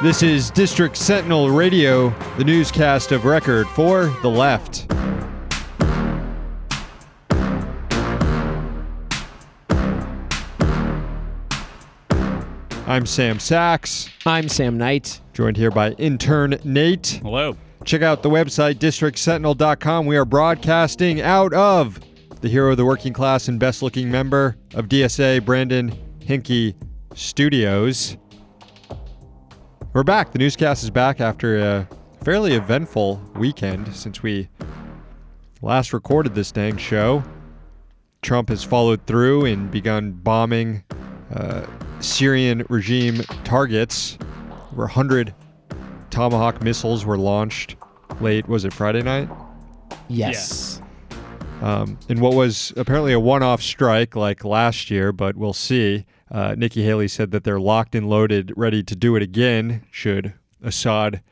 This is District Sentinel Radio, the newscast of record for the left. I'm Sam Sachs, I'm Sam Knight. joined here by intern Nate. Hello. Check out the website, districtsentinel.com. We are broadcasting out of the hero of the working class and best looking member of DSA, Brandon Hinky Studios. We're back. The newscast is back after a fairly eventful weekend since we last recorded this dang show. Trump has followed through and begun bombing uh, Syrian regime targets. Where 100 Tomahawk missiles were launched late, was it Friday night? Yes. Um, in what was apparently a one off strike like last year, but we'll see. Uh, Nikki Haley said that they're locked and loaded, ready to do it again should Assad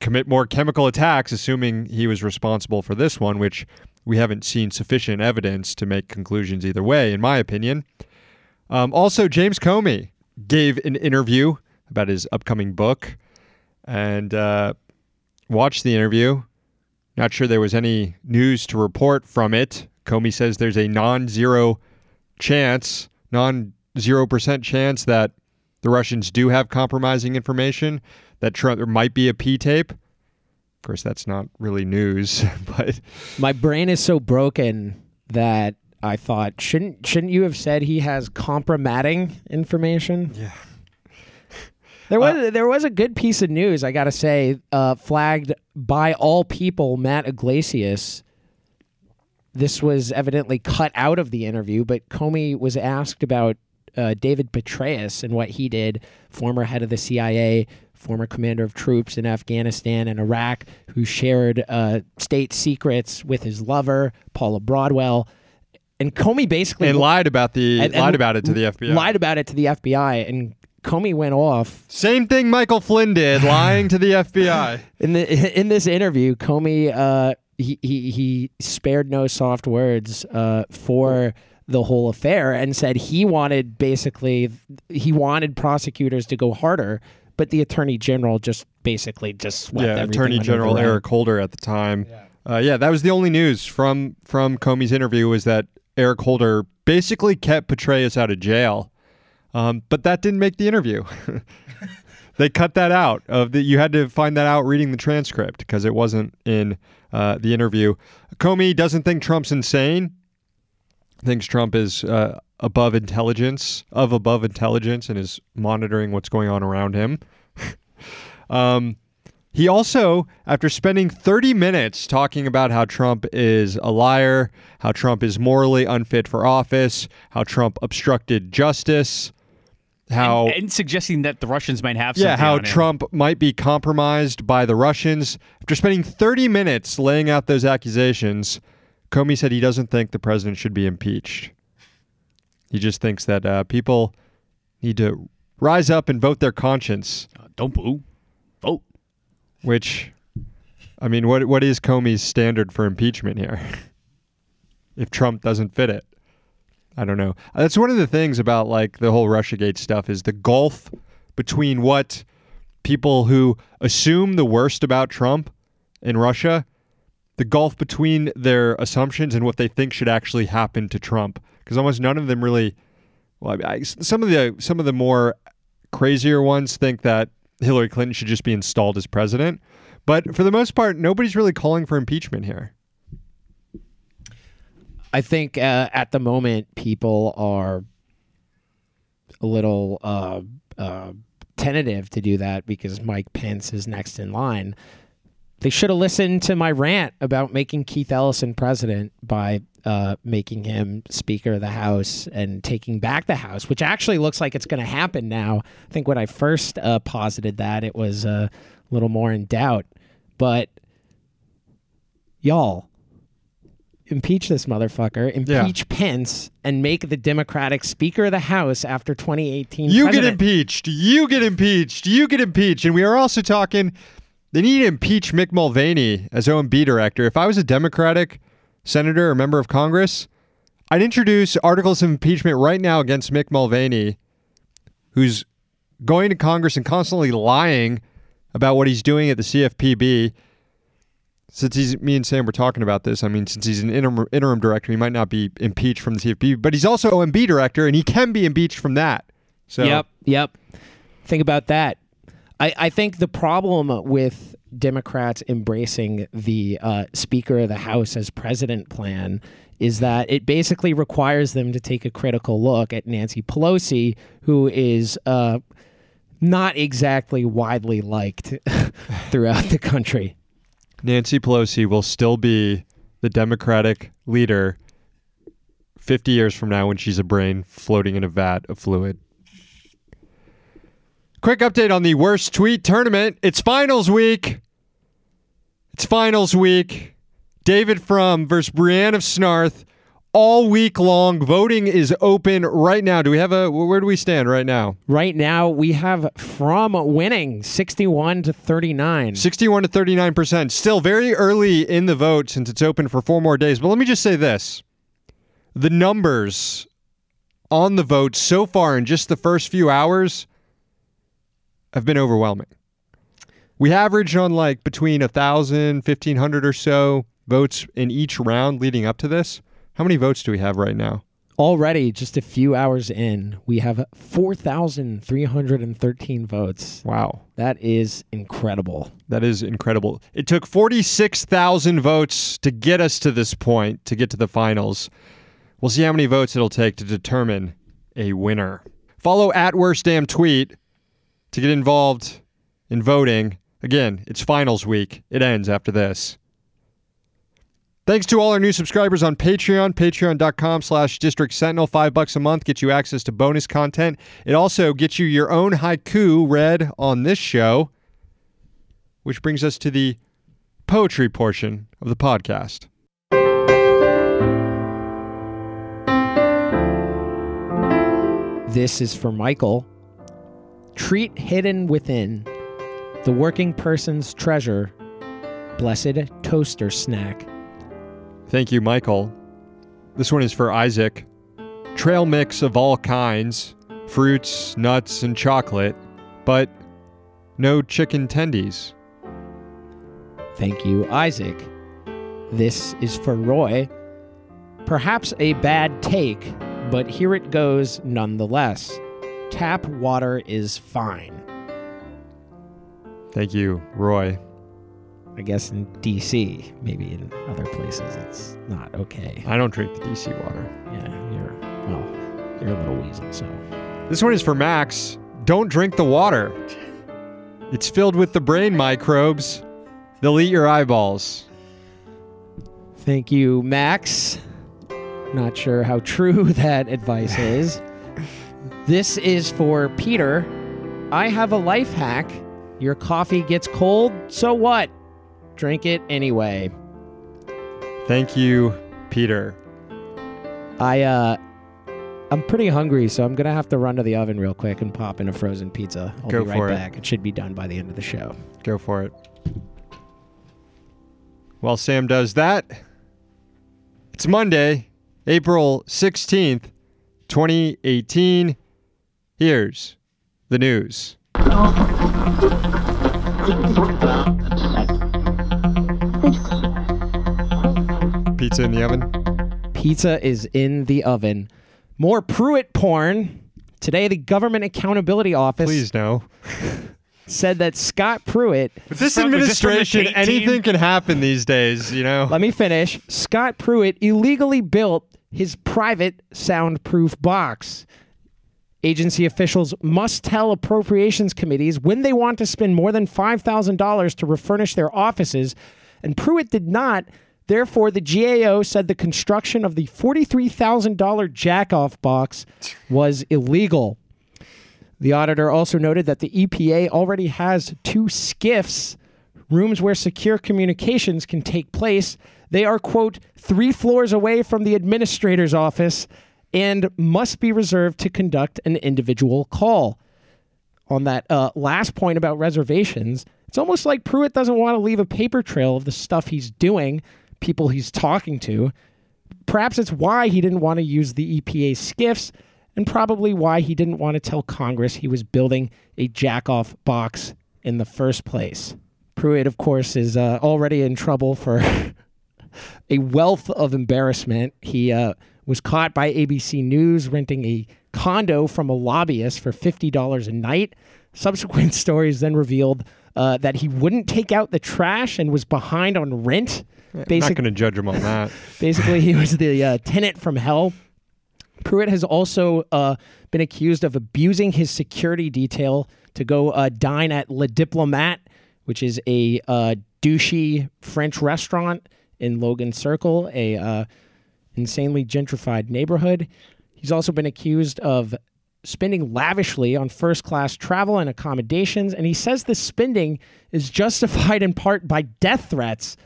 commit more chemical attacks, assuming he was responsible for this one, which we haven't seen sufficient evidence to make conclusions either way, in my opinion. Um, also, James Comey gave an interview about his upcoming book and uh, watched the interview. Not sure there was any news to report from it. Comey says there's a non zero chance, non zero percent chance that the Russians do have compromising information, that Trump, there might be a P tape. Of course, that's not really news, but My brain is so broken that I thought shouldn't shouldn't you have said he has compromising information? Yeah. There was there was a good piece of news I got to say, uh, flagged by all people. Matt Yglesias. This was evidently cut out of the interview, but Comey was asked about uh, David Petraeus and what he did, former head of the CIA, former commander of troops in Afghanistan and Iraq, who shared uh, state secrets with his lover, Paula Broadwell. And Comey basically and lied about the and- and lied about it to the FBI. lied about it to the FBI, and Comey went off Same thing Michael Flynn did, lying to the FBI. in the in this interview. Comey uh, he, he he spared no soft words uh, for the whole affair and said he wanted basically he wanted prosecutors to go harder, but the attorney general just basically just swept yeah, Attorney General. Eric Holder at the time. Yeah. Uh, yeah, that was the only news from from Comey's interview was that Eric Holder basically kept Petraeus out of jail, um, but that didn't make the interview. they cut that out of the. You had to find that out reading the transcript because it wasn't in uh, the interview. Comey doesn't think Trump's insane. Thinks Trump is uh, above intelligence, of above intelligence, and is monitoring what's going on around him. um, he also, after spending 30 minutes talking about how Trump is a liar, how Trump is morally unfit for office, how Trump obstructed justice, how and, and suggesting that the Russians might have yeah, how. Trump might be compromised by the Russians. After spending 30 minutes laying out those accusations, Comey said he doesn't think the president should be impeached. He just thinks that uh, people need to rise up and vote their conscience. Uh, don't boo, vote. Which, I mean, what what is Comey's standard for impeachment here? if Trump doesn't fit it, I don't know. That's one of the things about like the whole RussiaGate stuff is the gulf between what people who assume the worst about Trump in Russia, the gulf between their assumptions and what they think should actually happen to Trump, because almost none of them really. Well, I I, some of the some of the more crazier ones think that Hillary Clinton should just be installed as president. But for the most part, nobody's really calling for impeachment here. I think uh, at the moment people are a little uh, uh, tentative to do that because Mike Pence is next in line. They should have listened to my rant about making Keith Ellison president by uh, making him Speaker of the House and taking back the House, which actually looks like it's going to happen now. I think when I first uh, posited that, it was a little more in doubt. But y'all, impeach this motherfucker, impeach Pence, and make the Democratic Speaker of the House after 2018. You get impeached. You get impeached. You get impeached. And we are also talking. They need to impeach Mick Mulvaney as OMB director. If I was a Democratic senator or member of Congress, I'd introduce articles of impeachment right now against Mick Mulvaney, who's going to Congress and constantly lying about what he's doing at the CFPB. Since he's me and Sam were talking about this, I mean, since he's an interim, interim director, he might not be impeached from the CFPB, but he's also OMB director, and he can be impeached from that. So Yep, yep. Think about that. I, I think the problem with Democrats embracing the uh, Speaker of the House as president plan is that it basically requires them to take a critical look at Nancy Pelosi, who is uh, not exactly widely liked throughout the country. Nancy Pelosi will still be the Democratic leader 50 years from now when she's a brain floating in a vat of fluid. Quick update on the worst tweet tournament. It's finals week. It's finals week. David Frum versus Brienne of Snarth all week long. Voting is open right now. Do we have a where do we stand right now? Right now, we have Frum winning 61 to 39. 61 to 39%. Still very early in the vote since it's open for four more days. But let me just say this the numbers on the vote so far in just the first few hours have been overwhelming. We averaged on like between 1,000, 1,500 or so votes in each round leading up to this. How many votes do we have right now? Already, just a few hours in, we have 4,313 votes. Wow. That is incredible. That is incredible. It took 46,000 votes to get us to this point, to get to the finals. We'll see how many votes it'll take to determine a winner. Follow at Worst Damn Tweet to get involved in voting. Again, it's finals week. It ends after this. Thanks to all our new subscribers on Patreon, patreon.com slash district sentinel. Five bucks a month gets you access to bonus content. It also gets you your own haiku read on this show, which brings us to the poetry portion of the podcast. This is for Michael. Treat hidden within the working person's treasure, blessed toaster snack. Thank you, Michael. This one is for Isaac. Trail mix of all kinds fruits, nuts, and chocolate, but no chicken tendies. Thank you, Isaac. This is for Roy. Perhaps a bad take, but here it goes nonetheless. Tap water is fine. Thank you, Roy. I guess in DC, maybe in other places it's not okay. I don't drink the DC water. Yeah, you're well, you're a little weasel, so This one is for Max. Don't drink the water. It's filled with the brain microbes. They'll eat your eyeballs. Thank you, Max. Not sure how true that advice is. This is for Peter. I have a life hack. Your coffee gets cold, so what? Drink it anyway. Thank you, Peter. I uh I'm pretty hungry, so I'm gonna have to run to the oven real quick and pop in a frozen pizza. I'll Go be right for it. back. It should be done by the end of the show. Go for it. While Sam does that, it's Monday, April 16th, 2018. Here's the news. Pizza in the oven. Pizza is in the oven. More Pruitt porn. Today, the Government Accountability Office Please no. said that Scott Pruitt With this from- was this administration, anything can happen these days, you know? Let me finish. Scott Pruitt illegally built his private soundproof box. Agency officials must tell appropriations committees when they want to spend more than $5,000 to refurnish their offices, and Pruitt did not. Therefore, the GAO said the construction of the $43,000 jackoff box was illegal. The auditor also noted that the EPA already has two SCIFs, rooms where secure communications can take place. They are, quote, three floors away from the administrator's office and must be reserved to conduct an individual call. On that uh, last point about reservations, it's almost like Pruitt doesn't want to leave a paper trail of the stuff he's doing, people he's talking to. Perhaps it's why he didn't want to use the EPA SCIFs, and probably why he didn't want to tell Congress he was building a jack off box in the first place. Pruitt, of course, is uh, already in trouble for a wealth of embarrassment. He uh, was caught by ABC News renting a condo from a lobbyist for $50 a night. Subsequent stories then revealed uh, that he wouldn't take out the trash and was behind on rent. Not going to judge him on that. Basically, he was the uh, tenant from hell. Pruitt has also uh, been accused of abusing his security detail to go uh, dine at Le Diplomate, which is a uh, douchey French restaurant in Logan Circle, a uh, insanely gentrified neighborhood. He's also been accused of spending lavishly on first class travel and accommodations, and he says this spending is justified in part by death threats,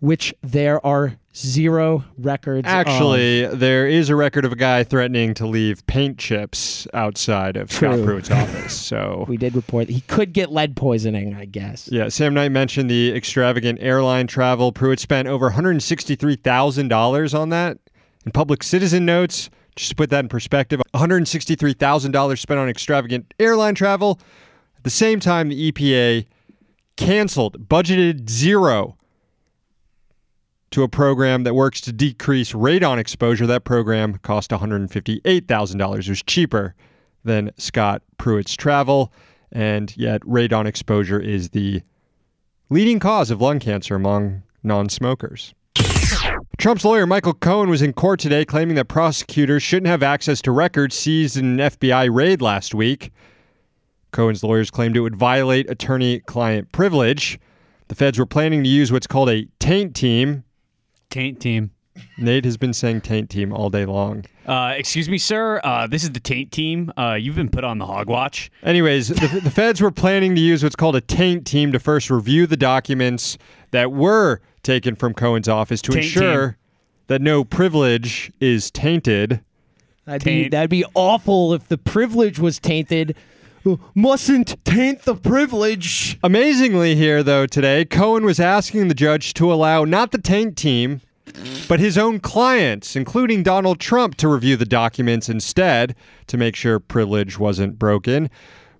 which there are zero records. of. Actually, there is a record of a guy threatening to leave paint chips outside of Scott Pruitt's office. So, we did report that he could get lead poisoning. I guess. yeah, Sam Knight mentioned the extravagant airline travel. Pruitt spent over $163,000 on that. In public citizen notes, just to put that in perspective, $163,000 spent on extravagant airline travel. At the same time, the EPA canceled, budgeted zero to a program that works to decrease radon exposure. That program cost $158,000. It was cheaper than Scott Pruitt's travel, and yet radon exposure is the leading cause of lung cancer among non smokers. Trump's lawyer, Michael Cohen, was in court today claiming that prosecutors shouldn't have access to records seized in an FBI raid last week. Cohen's lawyers claimed it would violate attorney client privilege. The feds were planning to use what's called a taint team. Taint team. Nate has been saying taint team all day long. Uh, excuse me, sir. Uh, this is the taint team. Uh, you've been put on the hog watch. Anyways, the, the feds were planning to use what's called a taint team to first review the documents that were taken from Cohen's office to Taint ensure team. that no privilege is tainted. That'd be, Taint. that'd be awful if the privilege was tainted. Mustn't taint the privilege. Amazingly, here though, today, Cohen was asking the judge to allow not the taint team, but his own clients, including Donald Trump, to review the documents instead to make sure privilege wasn't broken.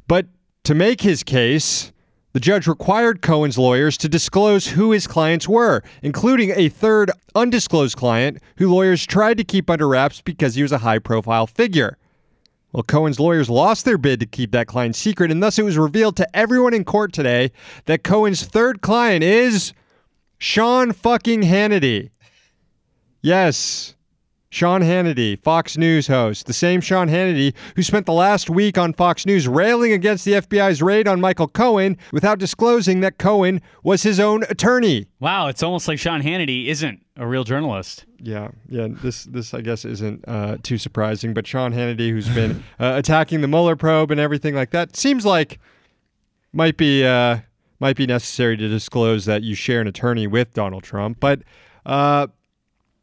But to make his case, the judge required Cohen's lawyers to disclose who his clients were, including a third undisclosed client who lawyers tried to keep under wraps because he was a high profile figure. Well, Cohen's lawyers lost their bid to keep that client secret, and thus it was revealed to everyone in court today that Cohen's third client is Sean fucking Hannity. Yes, Sean Hannity, Fox News host, the same Sean Hannity who spent the last week on Fox News railing against the FBI's raid on Michael Cohen without disclosing that Cohen was his own attorney. Wow, it's almost like Sean Hannity isn't a real journalist. Yeah, yeah. This, this, I guess, isn't uh, too surprising. But Sean Hannity, who's been uh, attacking the Mueller probe and everything like that, seems like might be uh, might be necessary to disclose that you share an attorney with Donald Trump. But uh,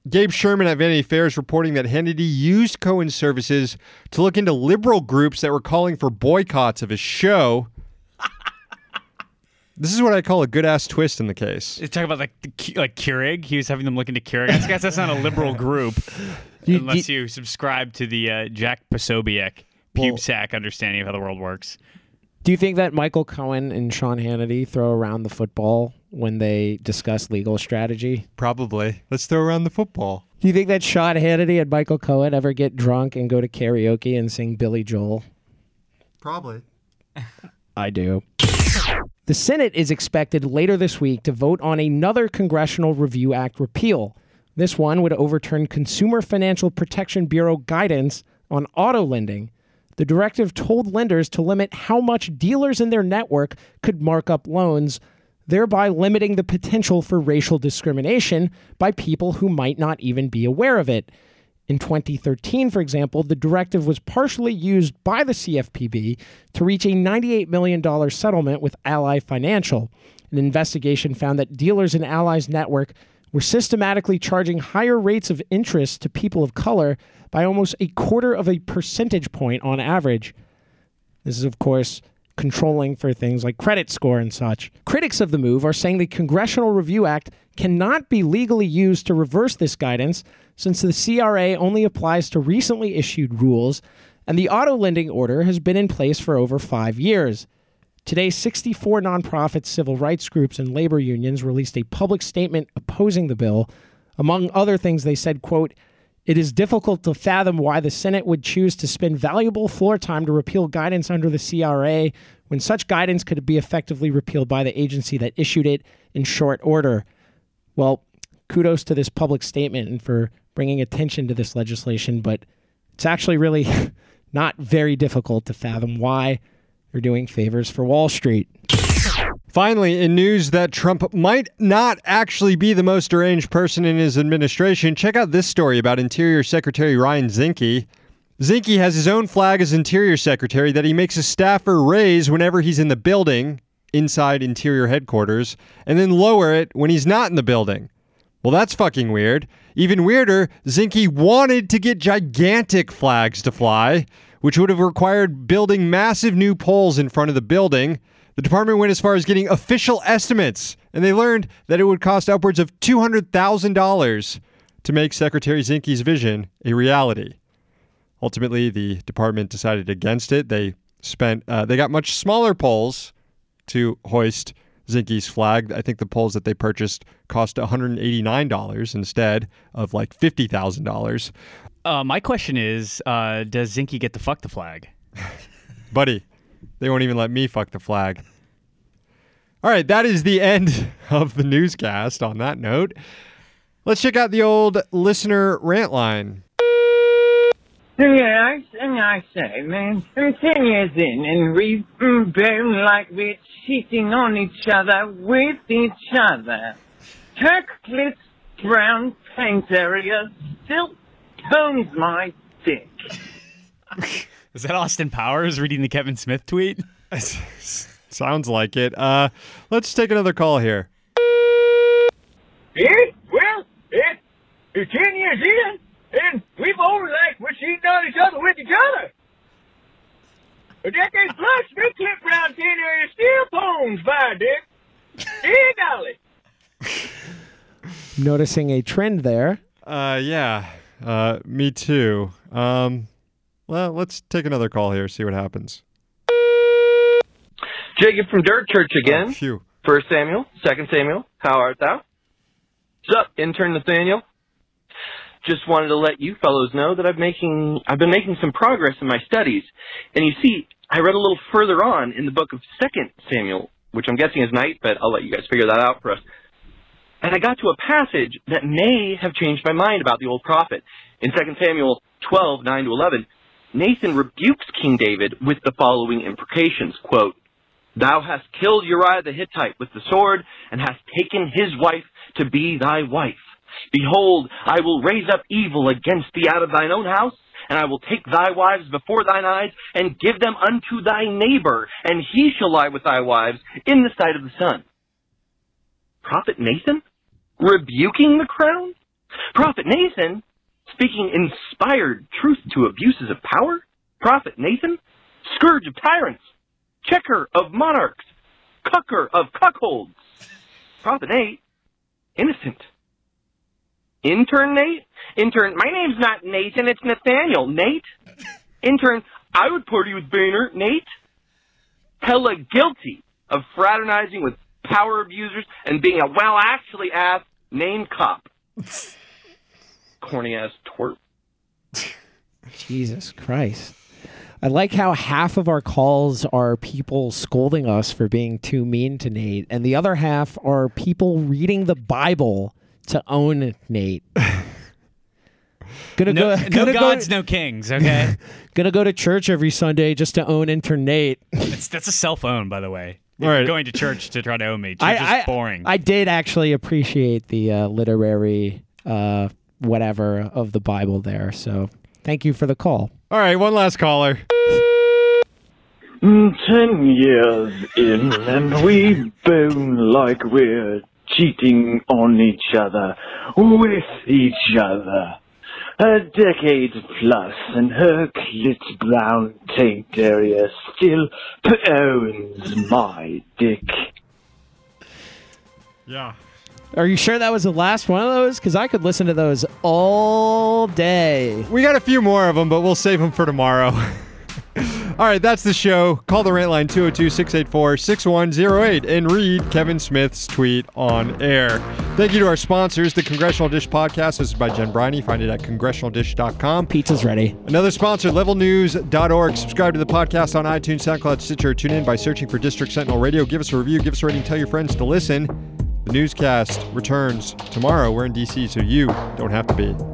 Gabe Sherman at Vanity Fair is reporting that Hannity used Cohen's services to look into liberal groups that were calling for boycotts of his show. this is what I call a good ass twist in the case. It's talking about like the, like Keurig. He was having them look into Keurig. I guess that's not a liberal group You- unless you subscribe to the uh, Jack Posobiec Well- pube sack understanding of how the world works. Do you think that Michael Cohen and Sean Hannity throw around the football when they discuss legal strategy? Probably. Let's throw around the football. Do you think that Sean Hannity and Michael Cohen ever get drunk and go to karaoke and sing Billy Joel? Probably. I do. The Senate is expected later this week to vote on another Congressional Review Act repeal. This one would overturn Consumer Financial Protection Bureau guidance on auto lending. The directive told lenders to limit how much dealers in their network could mark up loans, thereby limiting the potential for racial discrimination by people who might not even be aware of it. In 2013, for example, the directive was partially used by the CFPB to reach a $98 million settlement with Ally Financial. An investigation found that dealers in Ally's network were systematically charging higher rates of interest to people of color by almost a quarter of a percentage point on average. This is, of course, controlling for things like credit score and such. Critics of the move are saying the Congressional Review Act cannot be legally used to reverse this guidance since the CRA only applies to recently issued rules and the auto lending order has been in place for over five years. Today, 64 nonprofits, civil rights groups, and labor unions released a public statement opposing the bill. Among other things, they said, quote, it is difficult to fathom why the Senate would choose to spend valuable floor time to repeal guidance under the CRA when such guidance could be effectively repealed by the agency that issued it in short order. Well, kudos to this public statement and for bringing attention to this legislation, but it's actually really not very difficult to fathom why they're doing favors for Wall Street. Finally, in news that Trump might not actually be the most deranged person in his administration, check out this story about Interior Secretary Ryan Zinke. Zinke has his own flag as Interior Secretary that he makes a staffer raise whenever he's in the building inside Interior headquarters, and then lower it when he's not in the building. Well, that's fucking weird. Even weirder, Zinke wanted to get gigantic flags to fly, which would have required building massive new poles in front of the building. The department went as far as getting official estimates, and they learned that it would cost upwards of $200,000 to make Secretary Zinke's vision a reality. Ultimately, the department decided against it. They spent uh, they got much smaller poles to hoist Zinke's flag. I think the poles that they purchased cost $189 instead of like $50,000. Uh, my question is, uh, does Zinke get to fuck the flag? Buddy, they won't even let me fuck the flag. All right, that is the end of the newscast on that note. Let's check out the old listener rant line. Yeah, I, and I say, man, I'm ten years in and we've been like we're cheating on each other with each other. Turklet's brown paint area still tones my dick. Is that Austin Powers reading the Kevin Smith tweet? Sounds like it. Uh, let's take another call here. Yeah, well, it, it's ten years in and we've only like we're cheating on each other with each other. A decade plus, Turklet brown paint area still tones my dick. Hey, golly. Noticing a trend there. Uh, yeah, uh, me too. Um, well, let's take another call here, see what happens. Jacob from Dirt Church again. Oh, phew. First Samuel, Second Samuel, how art thou? Sup, intern Nathaniel? Just wanted to let you fellows know that I've making I've been making some progress in my studies. And you see, I read a little further on in the book of Second Samuel, which I'm guessing is night, but I'll let you guys figure that out for us. And I got to a passage that may have changed my mind about the old prophet. In 2 Samuel 12, 9 to 11, Nathan rebukes King David with the following imprecations, quote, Thou hast killed Uriah the Hittite with the sword, and hast taken his wife to be thy wife. Behold, I will raise up evil against thee out of thine own house, and I will take thy wives before thine eyes, and give them unto thy neighbor, and he shall lie with thy wives in the sight of the sun. Prophet Nathan? Rebuking the crown? Prophet Nathan? Speaking inspired truth to abuses of power? Prophet Nathan? Scourge of tyrants? Checker of monarchs? Cucker of cuckolds? Prophet Nate? Innocent. Intern Nate? Intern, my name's not Nathan, it's Nathaniel. Nate? Intern, I would party with Boehner. Nate? Hella guilty of fraternizing with power abusers and being a well actually ass named cop. Corny ass twerp. Jesus Christ. I like how half of our calls are people scolding us for being too mean to Nate, and the other half are people reading the Bible to own Nate. Gonna No, go, no gonna gods, go, no kings. Okay, gonna go to church every Sunday just to own intern Nate. that's, that's a cell phone, by the way. All right. Going to church to try to own me. Church I, is I, boring. I did actually appreciate the uh, literary uh, whatever of the Bible there. So thank you for the call. All right, one last caller. Mm, Ten years in and we bone like we're cheating on each other with each other. A decade plus and her clit brown taint area still owns my dick. Yeah. Are you sure that was the last one of those? Because I could listen to those all day. We got a few more of them, but we'll save them for tomorrow. All right, that's the show. Call the rant line 202 684 6108 and read Kevin Smith's tweet on air. Thank you to our sponsors, the Congressional Dish Podcast. This is by Jen Briney. Find it at congressionaldish.com. Pizza's ready. Another sponsor, levelnews.org. Subscribe to the podcast on iTunes, SoundCloud, Stitcher. Tune in by searching for District Sentinel Radio. Give us a review, give us a rating, tell your friends to listen. The newscast returns tomorrow. We're in DC, so you don't have to be.